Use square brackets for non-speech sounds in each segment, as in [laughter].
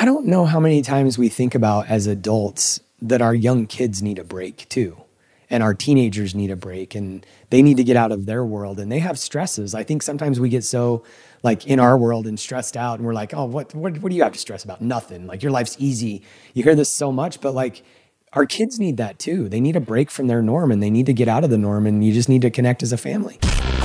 I don't know how many times we think about as adults that our young kids need a break too. And our teenagers need a break and they need to get out of their world and they have stresses. I think sometimes we get so like in our world and stressed out and we're like, oh, what, what, what do you have to stress about? Nothing. Like your life's easy. You hear this so much, but like our kids need that too. They need a break from their norm and they need to get out of the norm and you just need to connect as a family.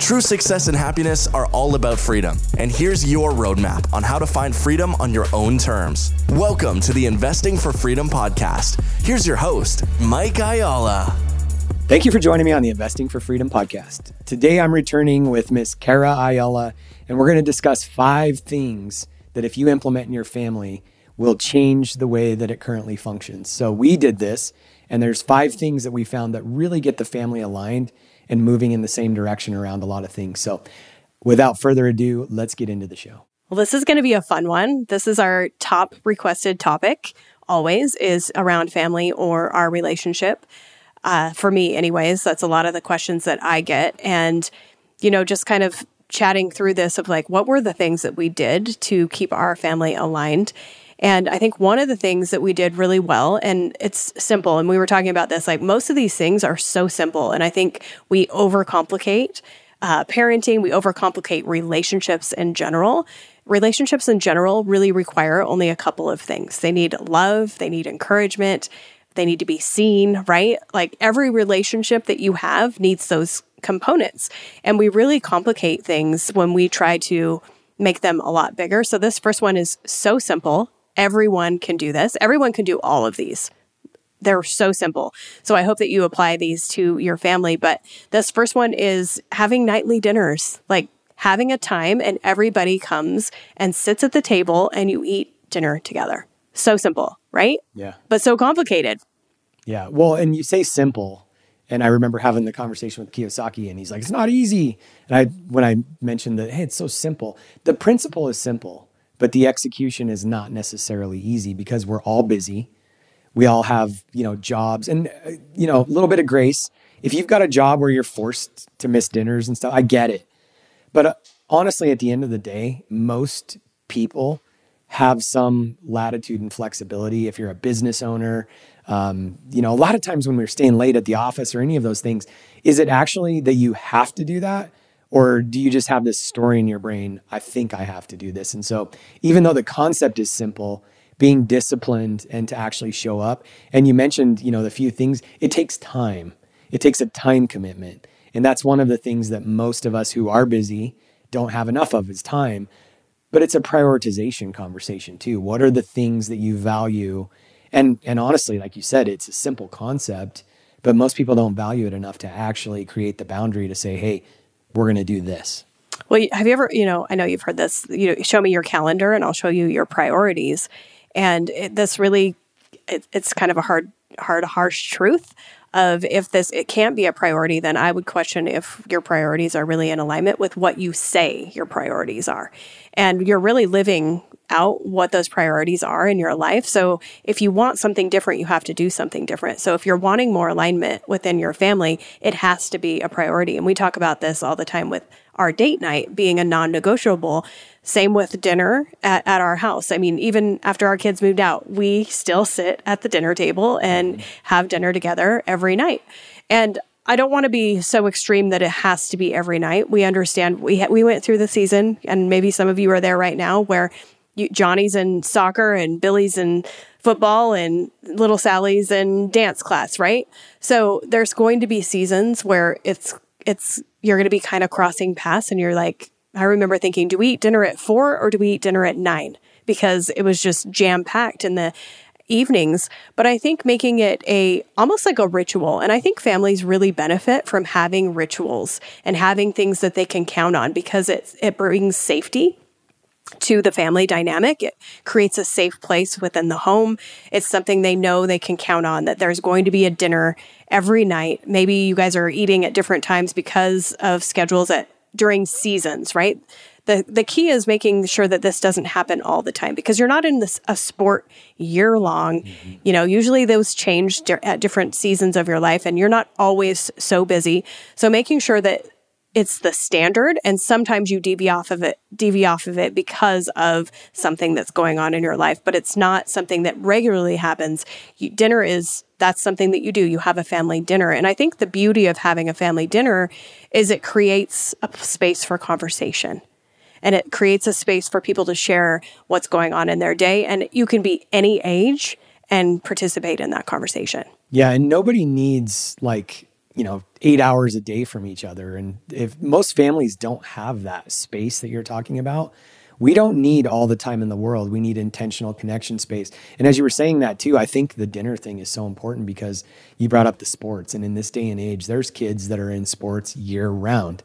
True success and happiness are all about freedom. And here's your roadmap on how to find freedom on your own terms. Welcome to the Investing for Freedom podcast. Here's your host, Mike Ayala. Thank you for joining me on the Investing for Freedom podcast. Today I'm returning with Miss Kara Ayala, and we're going to discuss five things that if you implement in your family will change the way that it currently functions. So we did this, and there's five things that we found that really get the family aligned and moving in the same direction around a lot of things. So, without further ado, let's get into the show. Well, this is going to be a fun one. This is our top requested topic always is around family or our relationship. Uh, for me, anyways, that's a lot of the questions that I get. And, you know, just kind of chatting through this of like, what were the things that we did to keep our family aligned? And I think one of the things that we did really well, and it's simple, and we were talking about this, like most of these things are so simple. And I think we overcomplicate uh, parenting, we overcomplicate relationships in general. Relationships in general really require only a couple of things they need love, they need encouragement, they need to be seen, right? Like every relationship that you have needs those components. And we really complicate things when we try to make them a lot bigger. So this first one is so simple Everyone can do this. Everyone can do all of these. They're so simple. So I hope that you apply these to your family. But this first one is having nightly dinners, like having a time and everybody comes and sits at the table and you eat dinner together. So simple, right? Yeah. But so complicated. Yeah. Well, and you say simple. And I remember having the conversation with Kiyosaki, and he's like, "It's not easy." And I, when I mentioned that, hey, it's so simple. The principle is simple but the execution is not necessarily easy because we're all busy. We all have, you know, jobs and, uh, you know, a little bit of grace. If you've got a job where you're forced to miss dinners and stuff, I get it. But uh, honestly, at the end of the day, most people have some latitude and flexibility. If you're a business owner, um, you know, a lot of times when we're staying late at the office or any of those things, is it actually that you have to do that? Or do you just have this story in your brain? I think I have to do this. And so, even though the concept is simple, being disciplined and to actually show up. And you mentioned, you know, the few things, it takes time. It takes a time commitment. And that's one of the things that most of us who are busy don't have enough of is time. But it's a prioritization conversation too. What are the things that you value? And and honestly, like you said, it's a simple concept, but most people don't value it enough to actually create the boundary to say, hey, we're going to do this. Well, have you ever, you know, I know you've heard this, you know, show me your calendar and I'll show you your priorities. And it, this really, it, it's kind of a hard, hard, harsh truth of if this it can't be a priority then i would question if your priorities are really in alignment with what you say your priorities are and you're really living out what those priorities are in your life so if you want something different you have to do something different so if you're wanting more alignment within your family it has to be a priority and we talk about this all the time with our date night being a non-negotiable same with dinner at, at our house. I mean, even after our kids moved out, we still sit at the dinner table and mm-hmm. have dinner together every night. And I don't want to be so extreme that it has to be every night. We understand we ha- we went through the season, and maybe some of you are there right now, where you, Johnny's in soccer and Billy's in football and little Sally's in dance class, right? So there's going to be seasons where it's it's you're going to be kind of crossing paths, and you're like, I remember thinking, do we eat dinner at four or do we eat dinner at nine? Because it was just jam packed in the evenings. But I think making it a almost like a ritual. And I think families really benefit from having rituals and having things that they can count on because it, it brings safety to the family dynamic. It creates a safe place within the home. It's something they know they can count on that there's going to be a dinner every night. Maybe you guys are eating at different times because of schedules at during seasons, right? The, the key is making sure that this doesn't happen all the time because you're not in this a sport year long. Mm-hmm. You know, usually those change di- at different seasons of your life and you're not always so busy. So making sure that it's the standard and sometimes you deviate off of it deviate off of it because of something that's going on in your life but it's not something that regularly happens you, dinner is that's something that you do you have a family dinner and i think the beauty of having a family dinner is it creates a space for conversation and it creates a space for people to share what's going on in their day and you can be any age and participate in that conversation yeah and nobody needs like you know, eight hours a day from each other. And if most families don't have that space that you're talking about, we don't need all the time in the world. We need intentional connection space. And as you were saying that too, I think the dinner thing is so important because you brought up the sports. And in this day and age, there's kids that are in sports year round.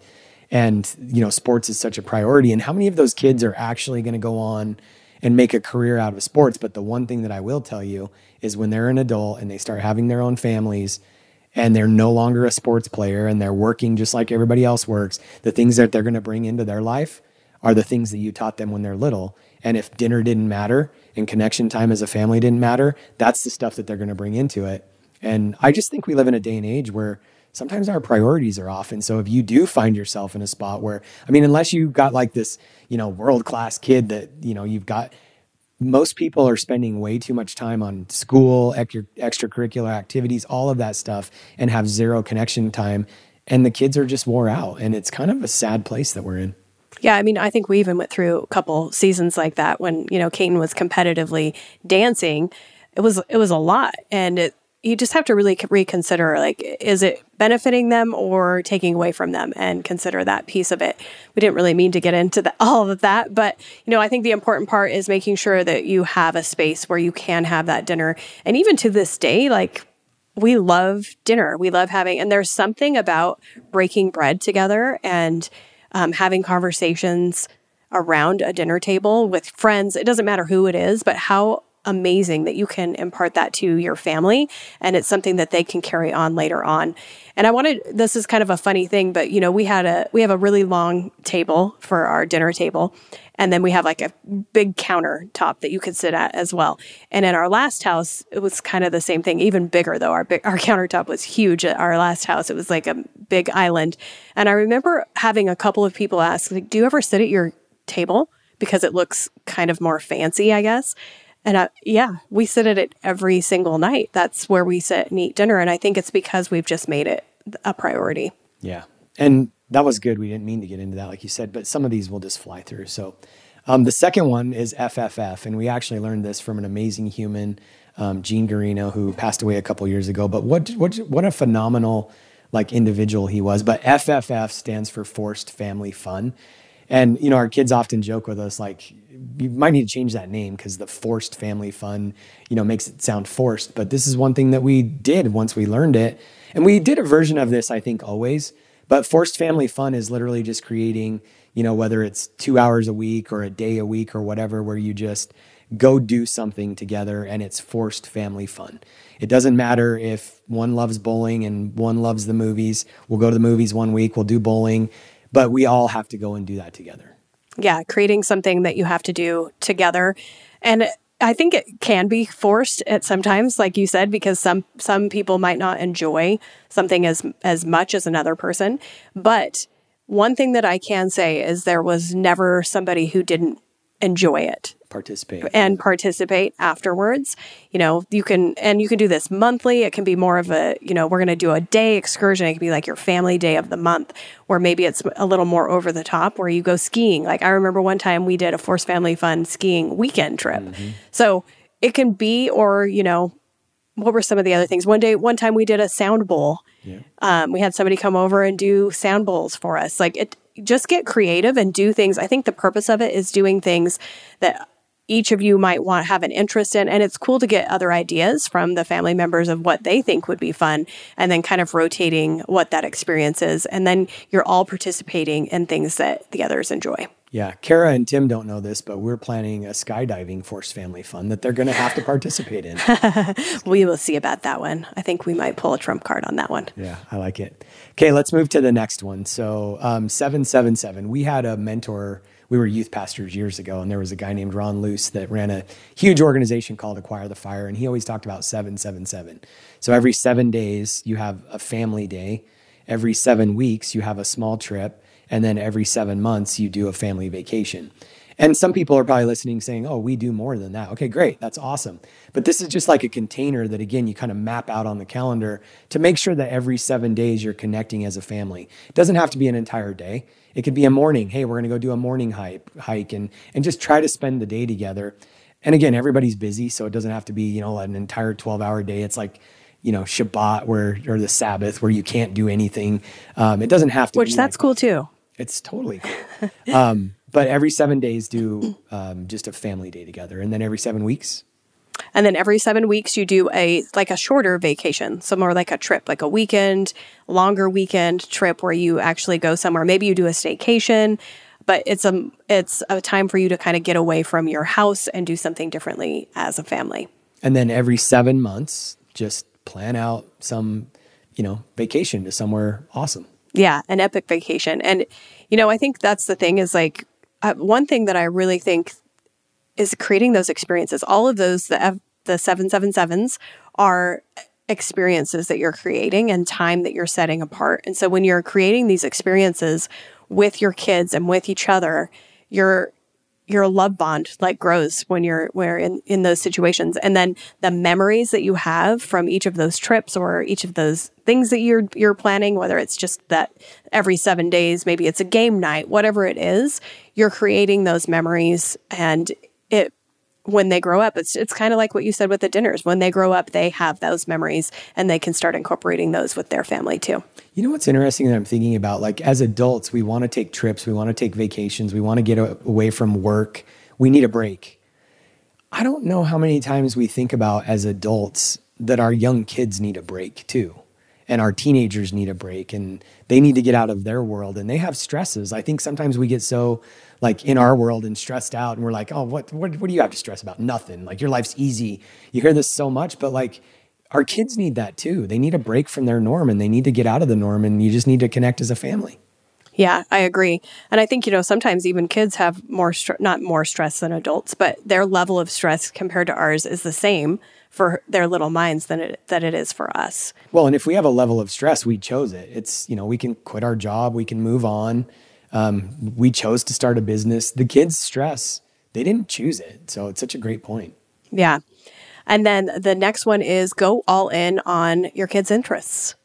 And, you know, sports is such a priority. And how many of those kids are actually going to go on and make a career out of sports? But the one thing that I will tell you is when they're an adult and they start having their own families, and they're no longer a sports player and they're working just like everybody else works, the things that they're going to bring into their life are the things that you taught them when they're little. And if dinner didn't matter and connection time as a family didn't matter, that's the stuff that they're going to bring into it. And I just think we live in a day and age where sometimes our priorities are off. And so if you do find yourself in a spot where, I mean, unless you got like this, you know, world class kid that, you know, you've got most people are spending way too much time on school, extracurricular activities, all of that stuff, and have zero connection time. And the kids are just wore out. And it's kind of a sad place that we're in. Yeah, I mean, I think we even went through a couple seasons like that when, you know, Caden was competitively dancing. It was it was a lot. And it you just have to really reconsider like is it benefiting them or taking away from them and consider that piece of it. We didn't really mean to get into the, [laughs] all of that but you know i think the important part is making sure that you have a space where you can have that dinner. And even to this day like we love dinner. We love having and there's something about breaking bread together and um, having conversations around a dinner table with friends. It doesn't matter who it is but how amazing that you can impart that to your family and it's something that they can carry on later on. And I wanted this is kind of a funny thing, but you know, we had a we have a really long table for our dinner table and then we have like a big countertop that you could sit at as well. And in our last house, it was kind of the same thing, even bigger though. Our big, our countertop was huge at our last house. It was like a big island. And I remember having a couple of people ask, like, "Do you ever sit at your table?" because it looks kind of more fancy, I guess. And uh, yeah, we sit at it every single night. That's where we sit and eat dinner. And I think it's because we've just made it a priority. Yeah. And that was good. We didn't mean to get into that, like you said, but some of these will just fly through. So um, the second one is FFF. And we actually learned this from an amazing human, um, Gene Guarino, who passed away a couple years ago. But what, what, what a phenomenal like individual he was. But FFF stands for Forced Family Fun. And you know, our kids often joke with us like, you might need to change that name because the forced family fun, you know, makes it sound forced. But this is one thing that we did once we learned it, and we did a version of this, I think, always. But forced family fun is literally just creating, you know, whether it's two hours a week or a day a week or whatever, where you just go do something together and it's forced family fun. It doesn't matter if one loves bowling and one loves the movies. We'll go to the movies one week, we'll do bowling but we all have to go and do that together. Yeah, creating something that you have to do together. And I think it can be forced at sometimes, like you said, because some some people might not enjoy something as as much as another person. But one thing that I can say is there was never somebody who didn't enjoy it participate. And participate afterwards. You know you can and you can do this monthly. It can be more of a you know we're going to do a day excursion. It can be like your family day of the month or maybe it's a little more over the top where you go skiing. Like i remember one time we did a force family fun skiing weekend trip. Mm-hmm. so it can be or you know what were some of the other things? One day one time we did a sound bowl. Yeah. um, we had somebody come over and do sound bowls for us. Like it just get creative and do things. I think the purpose of it is doing things that each of you might want to have an interest in. And it's cool to get other ideas from the family members of what they think would be fun and then kind of rotating what that experience is. And then you're all participating in things that the others enjoy. Yeah, Kara and Tim don't know this, but we're planning a skydiving Force Family Fun that they're going to have to participate in. [laughs] we will see about that one. I think we might pull a trump card on that one. Yeah, I like it. Okay, let's move to the next one. So, um, 777. We had a mentor, we were youth pastors years ago, and there was a guy named Ron Luce that ran a huge organization called Acquire the Fire, and he always talked about 777. So, every seven days, you have a family day. Every seven weeks, you have a small trip and then every seven months you do a family vacation. And some people are probably listening saying, oh, we do more than that. Okay, great. That's awesome. But this is just like a container that, again, you kind of map out on the calendar to make sure that every seven days you're connecting as a family. It doesn't have to be an entire day. It could be a morning. Hey, we're going to go do a morning hike, hike and, and just try to spend the day together. And again, everybody's busy, so it doesn't have to be, you know, an entire 12 hour day. It's like, you know, Shabbat where, or the Sabbath where you can't do anything. Um, it doesn't have to Which that's like cool too. it's totally cool. [laughs] um, but every seven days, do um, just a family day together, and then every seven weeks. And then every seven weeks, you do a like a shorter vacation, so more like a trip, like a weekend, longer weekend trip where you actually go somewhere. Maybe you do a staycation, but it's a it's a time for you to kind of get away from your house and do something differently as a family. And then every seven months, just plan out some, you know, vacation to somewhere awesome. Yeah, an epic vacation. And, you know, I think that's the thing is like uh, one thing that I really think is creating those experiences. All of those, the, F- the 777s are experiences that you're creating and time that you're setting apart. And so when you're creating these experiences with your kids and with each other, you're your love bond like grows when you're where in in those situations and then the memories that you have from each of those trips or each of those things that you're you're planning whether it's just that every 7 days maybe it's a game night whatever it is you're creating those memories and when they grow up it's it's kind of like what you said with the dinners when they grow up they have those memories and they can start incorporating those with their family too You know what's interesting that I'm thinking about? Like as adults, we want to take trips, we want to take vacations, we want to get away from work. We need a break. I don't know how many times we think about as adults that our young kids need a break too. And our teenagers need a break and they need to get out of their world and they have stresses. I think sometimes we get so like in our world and stressed out and we're like, oh, what, what, what do you have to stress about? Nothing. Like your life's easy. You hear this so much, but like our kids need that too. They need a break from their norm and they need to get out of the norm and you just need to connect as a family. Yeah, I agree. And I think, you know, sometimes even kids have more, str- not more stress than adults, but their level of stress compared to ours is the same for their little minds than it, that it is for us. Well, and if we have a level of stress, we chose it. It's, you know, we can quit our job, we can move on. Um, we chose to start a business. The kids' stress, they didn't choose it. So it's such a great point. Yeah. And then the next one is go all in on your kids' interests.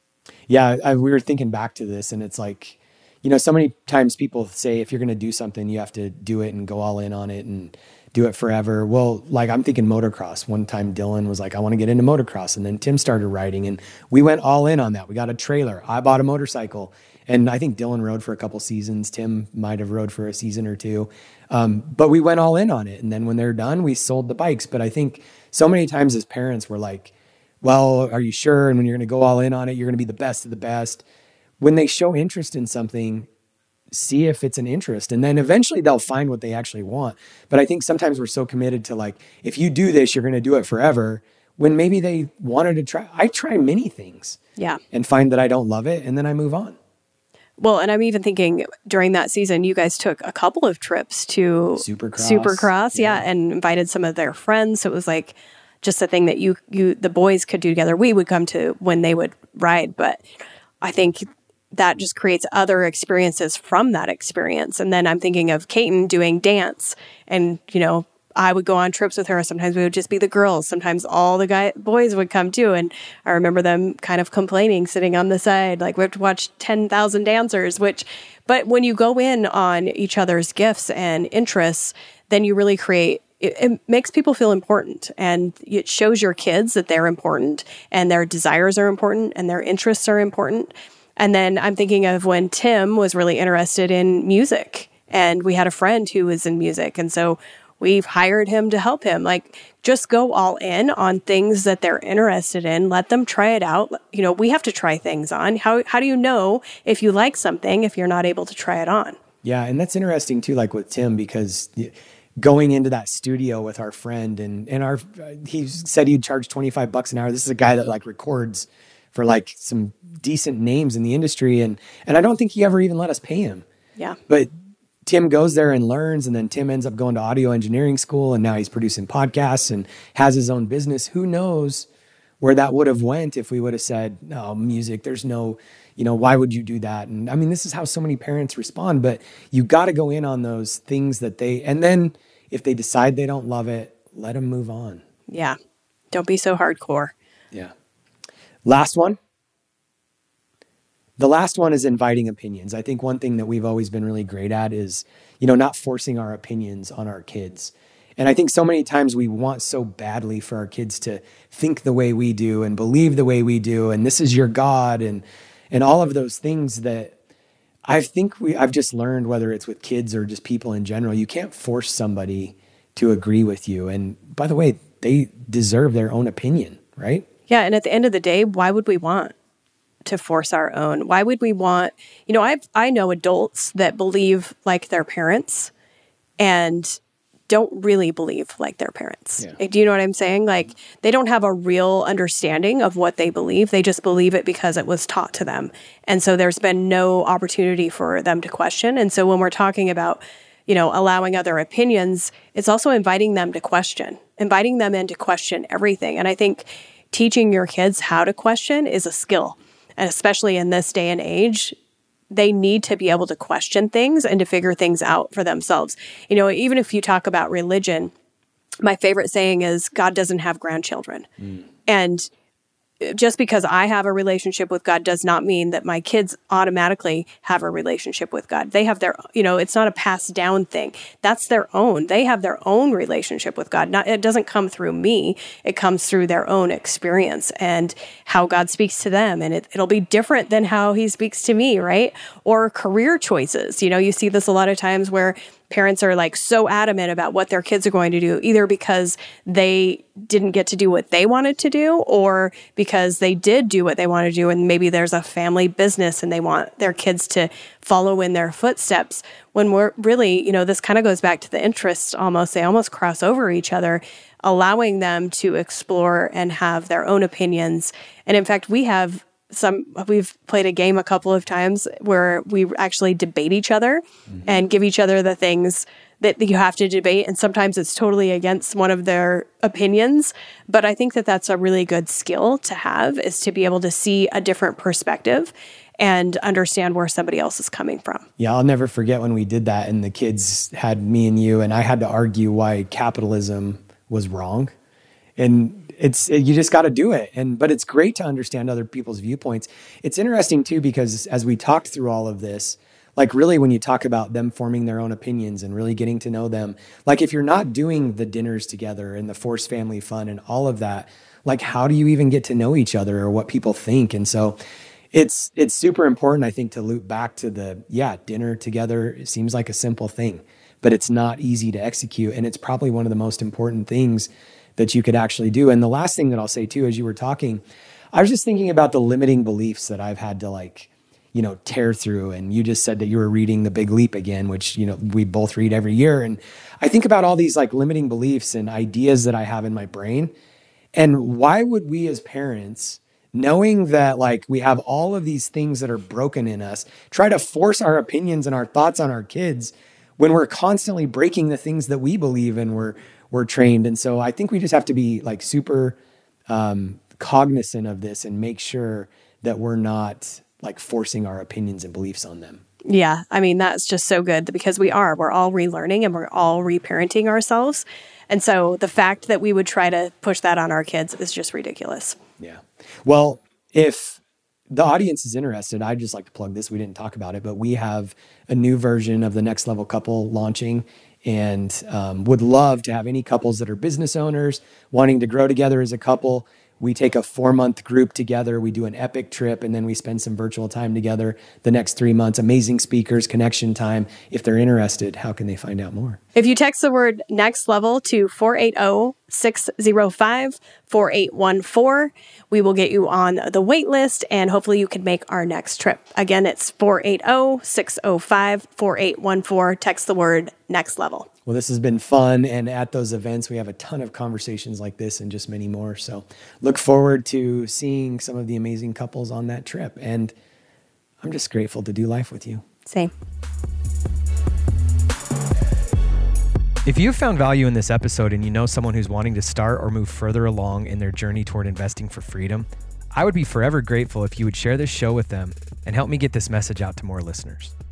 Yeah, I, we were thinking back to this, and it's like, you know, so many times people say if you're going to do something, you have to do it and go all in on it and do it forever. Well, like I'm thinking motocross. One time Dylan was like, I want to get into motocross. And then Tim started riding, and we went all in on that. We got a trailer. I bought a motorcycle. And I think Dylan rode for a couple seasons. Tim might have rode for a season or two. Um, but we went all in on it. And then when they're done, we sold the bikes. But I think so many times as parents, we're like, well, are you sure? And when you're going to go all in on it, you're going to be the best of the best. When they show interest in something, see if it's an interest. And then eventually they'll find what they actually want. But I think sometimes we're so committed to like, if you do this, you're going to do it forever. When maybe they wanted to try, I try many things Yeah. and find that I don't love it. And then I move on. Well, and I'm even thinking during that season, you guys took a couple of trips to Supercross. Supercross, yeah, and invited some of their friends. So it was like just a thing that you, you, the boys could do together. We would come to when they would ride, but I think that just creates other experiences from that experience. And then I'm thinking of Caden doing dance, and you know, I would go on trips with her. Sometimes we would just be the girls. Sometimes all the guy boys would come too. And I remember them kind of complaining, sitting on the side, like we have to watch ten thousand dancers. Which, but when you go in on each other's gifts and interests, then you really create. It, it makes people feel important, and it shows your kids that they're important, and their desires are important, and their interests are important. And then I'm thinking of when Tim was really interested in music, and we had a friend who was in music, and so we've hired him to help him like just go all in on things that they're interested in let them try it out you know we have to try things on how how do you know if you like something if you're not able to try it on Yeah, and that's interesting too, like with Tim, because going into that studio with our friend and and our he said he'd charge 25 bucks an hour. This is a guy that like records for like some decent names in the industry and and I don't think he ever even let us pay him. Yeah. But Tim goes there and learns and then Tim ends up going to audio engineering school and now he's producing podcasts and has his own business. Who knows where that would have went if we would have said, "No, music, there's no you know, why would you do that? And I mean, this is how so many parents respond, but you got to go in on those things that they, and then if they decide they don't love it, let them move on. Yeah. Don't be so hardcore. Yeah. Last one. The last one is inviting opinions. I think one thing that we've always been really great at is, you know, not forcing our opinions on our kids. And I think so many times we want so badly for our kids to think the way we do and believe the way we do and this is your god and and all of those things that I think we I've just learned whether it's with kids or just people in general, you can't force somebody to agree with you. And by the way, they deserve their own opinion, right? Yeah, and at the end of the day, why would we want to force our own? Why would we want, you know, I I know adults that believe like their parents and don't really believe like their parents. Yeah. Do you know what I'm saying? Like they don't have a real understanding of what they believe. They just believe it because it was taught to them. And so there's been no opportunity for them to question. And so when we're talking about, you know, allowing other opinions, it's also inviting them to question, inviting them in to question everything. And I think teaching your kids how to question is a skill. And especially in this day and age, they need to be able to question things and to figure things out for themselves. You know, even if you talk about religion, my favorite saying is God doesn't have grandchildren. Mm. And just because I have a relationship with God does not mean that my kids automatically have a relationship with God. They have their, you know, it's not a passed down thing. That's their own. They have their own relationship with God. Not, it doesn't come through me. It comes through their own experience and how God speaks to them. And it, it'll be different than how he speaks to me, right? Or career choices. You know, you see this a lot of times where parents are like so adamant about what their kids are going to do, either because they didn't get to do what they wanted to do or because they did do what they want to do. And maybe there's a family business and they want their kids to follow in their footsteps. When we're really, you know, this kind of goes back to the interests almost, they almost cross over each other allowing them to explore and have their own opinions. And in fact, we have some we've played a game a couple of times where we actually debate each other mm-hmm. and give each other the things that you have to debate. And sometimes it's totally against one of their opinions. But i think that that's a really good skill to have is to be able to see a different perspective and understand where somebody else is coming from. Yeah i'll never forget when we did that and the kids had me and you and i had to argue why capitalism was wrong. And it's you just got to do it. And but it's great to understand other people's viewpoints. It's interesting too because as we talked through all of this like really when you talk about them forming their own opinions and really getting to know them like if you're not doing the dinners together and the force family fun and all of that like how do you even get to know each other or what people think? And so it's it's super important i think to loop back to the yeah dinner together it seems like a simple thing but it's not easy to execute. And it's probably one of the most important things that you could actually do. And the last thing that I'll say too, as you were talking, I was just thinking about the limiting beliefs that I've had to like, you know, tear through. And you just said that you were reading The Big Leap again, which, you know, we both read every year. And I think about all these like limiting beliefs and ideas that I have in my brain. And why would we as parents, knowing that like we have all of these things that are broken in us, try to force our opinions and our thoughts on our kids when we're constantly breaking the things that we believe in? We're we're trained. And so I think we just have to be like super um, cognizant of this and make sure that we're not like forcing our opinions and beliefs on them. Yeah. I mean, that's just so good because we are. We're all relearning and we're all reparenting ourselves. And so the fact that we would try to push that on our kids is just ridiculous. Yeah. Well, if the audience is interested, I'd just like to plug this. We didn't talk about it, but we have a new version of the Next Level Couple launching and um, would love to have any couples that are business owners wanting to grow together as a couple. We take a four month group together. We do an epic trip and then we spend some virtual time together the next three months. Amazing speakers, connection time. If they're interested, how can they find out more? If you text the word next level to 480 605 4814, we will get you on the wait list and hopefully you can make our next trip. Again, it's 480 605 4814. Text the word next level. Well, this has been fun. And at those events, we have a ton of conversations like this and just many more. So look forward to seeing some of the amazing couples on that trip. And I'm just grateful to do life with you. Same. If you have found value in this episode and you know someone who's wanting to start or move further along in their journey toward investing for freedom, I would be forever grateful if you would share this show with them and help me get this message out to more listeners.